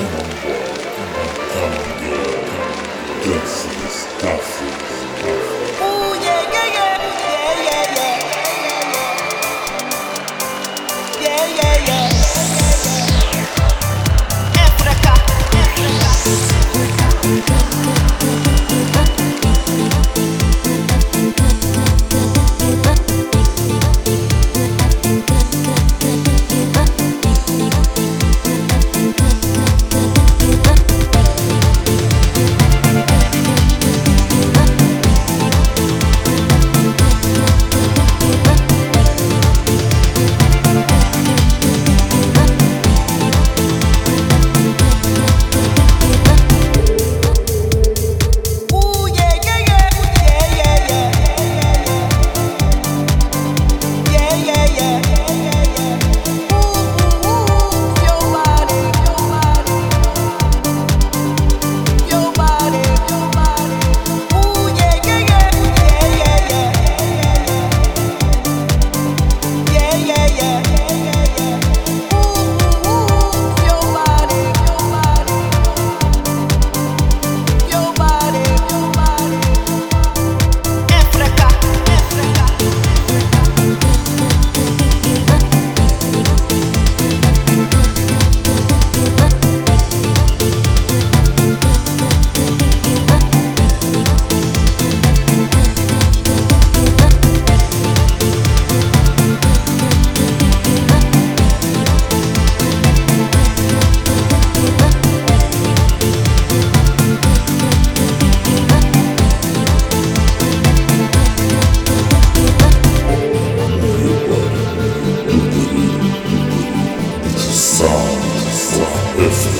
Yeah, yeah, yeah. this